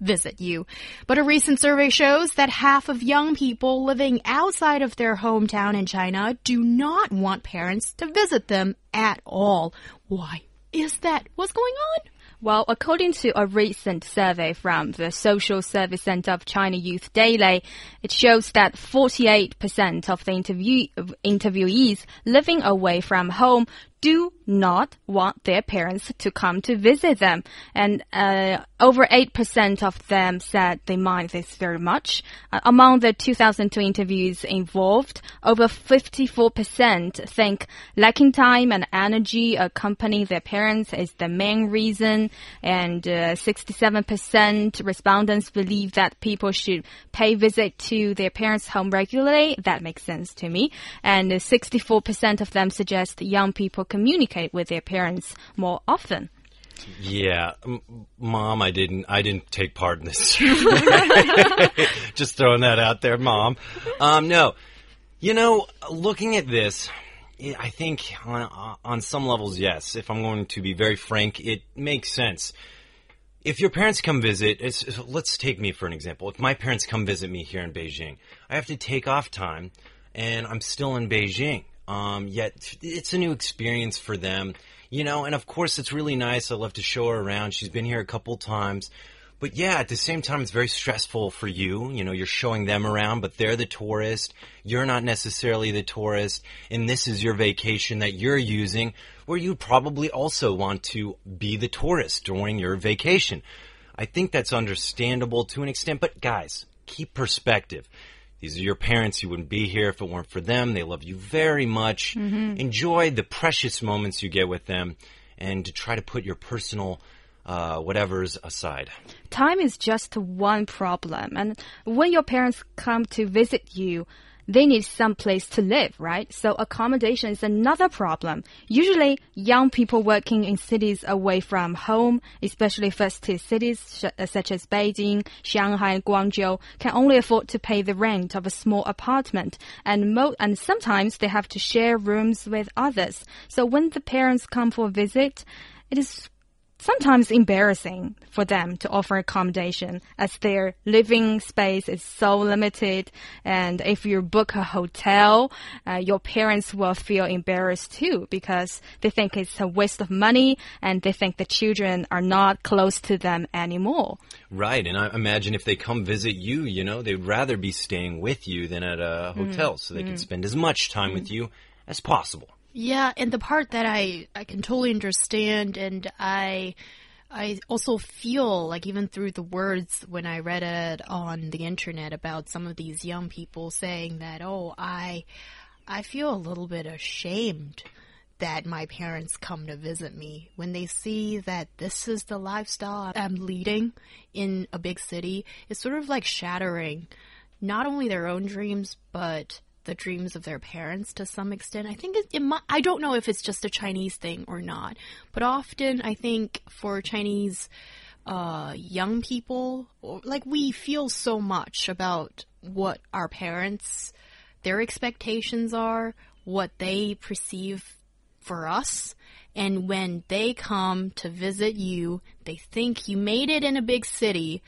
visit you. But a recent survey shows that half of young people living outside of their hometown in China do not want parents to visit them at all. Why is that? What's going on? Well, according to a recent survey from the Social Service Center of China Youth Daily, it shows that 48% of the interview, interviewees living away from home do not want their parents to come to visit them. And uh, over 8% of them said they mind this very much. Uh, among the 2002 interviews involved, over 54% think lacking time and energy accompanying their parents is the main reason. And uh, 67% respondents believe that people should pay visit to their parents' home regularly. That makes sense to me. And 64% of them suggest young people communicate with their parents more often. Yeah, mom, I didn't. I didn't take part in this. Just throwing that out there, mom. Um, no, you know, looking at this, I think on on some levels, yes. If I'm going to be very frank, it makes sense. If your parents come visit, let's take me for an example. If my parents come visit me here in Beijing, I have to take off time, and I'm still in Beijing. Um, yet it's a new experience for them, you know, and of course it's really nice. I love to show her around. She's been here a couple times. But yeah, at the same time, it's very stressful for you. You know, you're showing them around, but they're the tourist. You're not necessarily the tourist. And this is your vacation that you're using where you probably also want to be the tourist during your vacation. I think that's understandable to an extent, but guys, keep perspective. These are your parents. You wouldn't be here if it weren't for them. They love you very much. Mm-hmm. Enjoy the precious moments you get with them and to try to put your personal uh, whatever's aside. Time is just one problem. And when your parents come to visit you, they need some place to live, right? So accommodation is another problem. Usually, young people working in cities away from home, especially first tier cities uh, such as Beijing, Shanghai, and Guangzhou, can only afford to pay the rent of a small apartment, and mo- and sometimes they have to share rooms with others. So when the parents come for a visit, it is sometimes embarrassing for them to offer accommodation as their living space is so limited. And if you book a hotel, uh, your parents will feel embarrassed too because they think it's a waste of money and they think the children are not close to them anymore. Right. And I imagine if they come visit you, you know, they'd rather be staying with you than at a mm. hotel so they can mm. spend as much time with mm. you as possible. Yeah, and the part that I I can totally understand, and I I also feel like even through the words when I read it on the internet about some of these young people saying that oh I I feel a little bit ashamed that my parents come to visit me when they see that this is the lifestyle I'm leading in a big city. It's sort of like shattering not only their own dreams but the dreams of their parents to some extent. I think it, it might, I don't know if it's just a Chinese thing or not, but often I think for Chinese uh, young people, like we feel so much about what our parents, their expectations are, what they perceive for us. And when they come to visit you, they think you made it in a big city,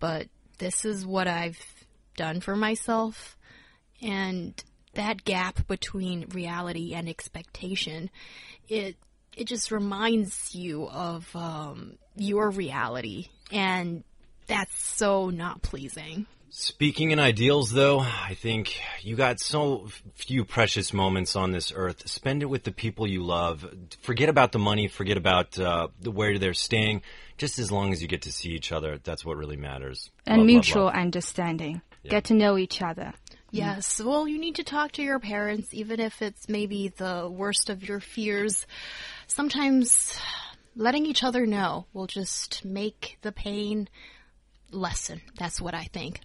but this is what I've done for myself and that gap between reality and expectation, it it just reminds you of um, your reality, and that's so not pleasing. Speaking in ideals, though, I think you got so few precious moments on this earth. Spend it with the people you love. Forget about the money. Forget about uh, the where they're staying. Just as long as you get to see each other, that's what really matters. And Love, love, mutual love. understanding. Get to know each other. Mm-hmm. Yes, well, you need to talk to your parents, even if it's maybe the worst of your fears. Sometimes letting each other know will just make the pain lessen. That's what I think.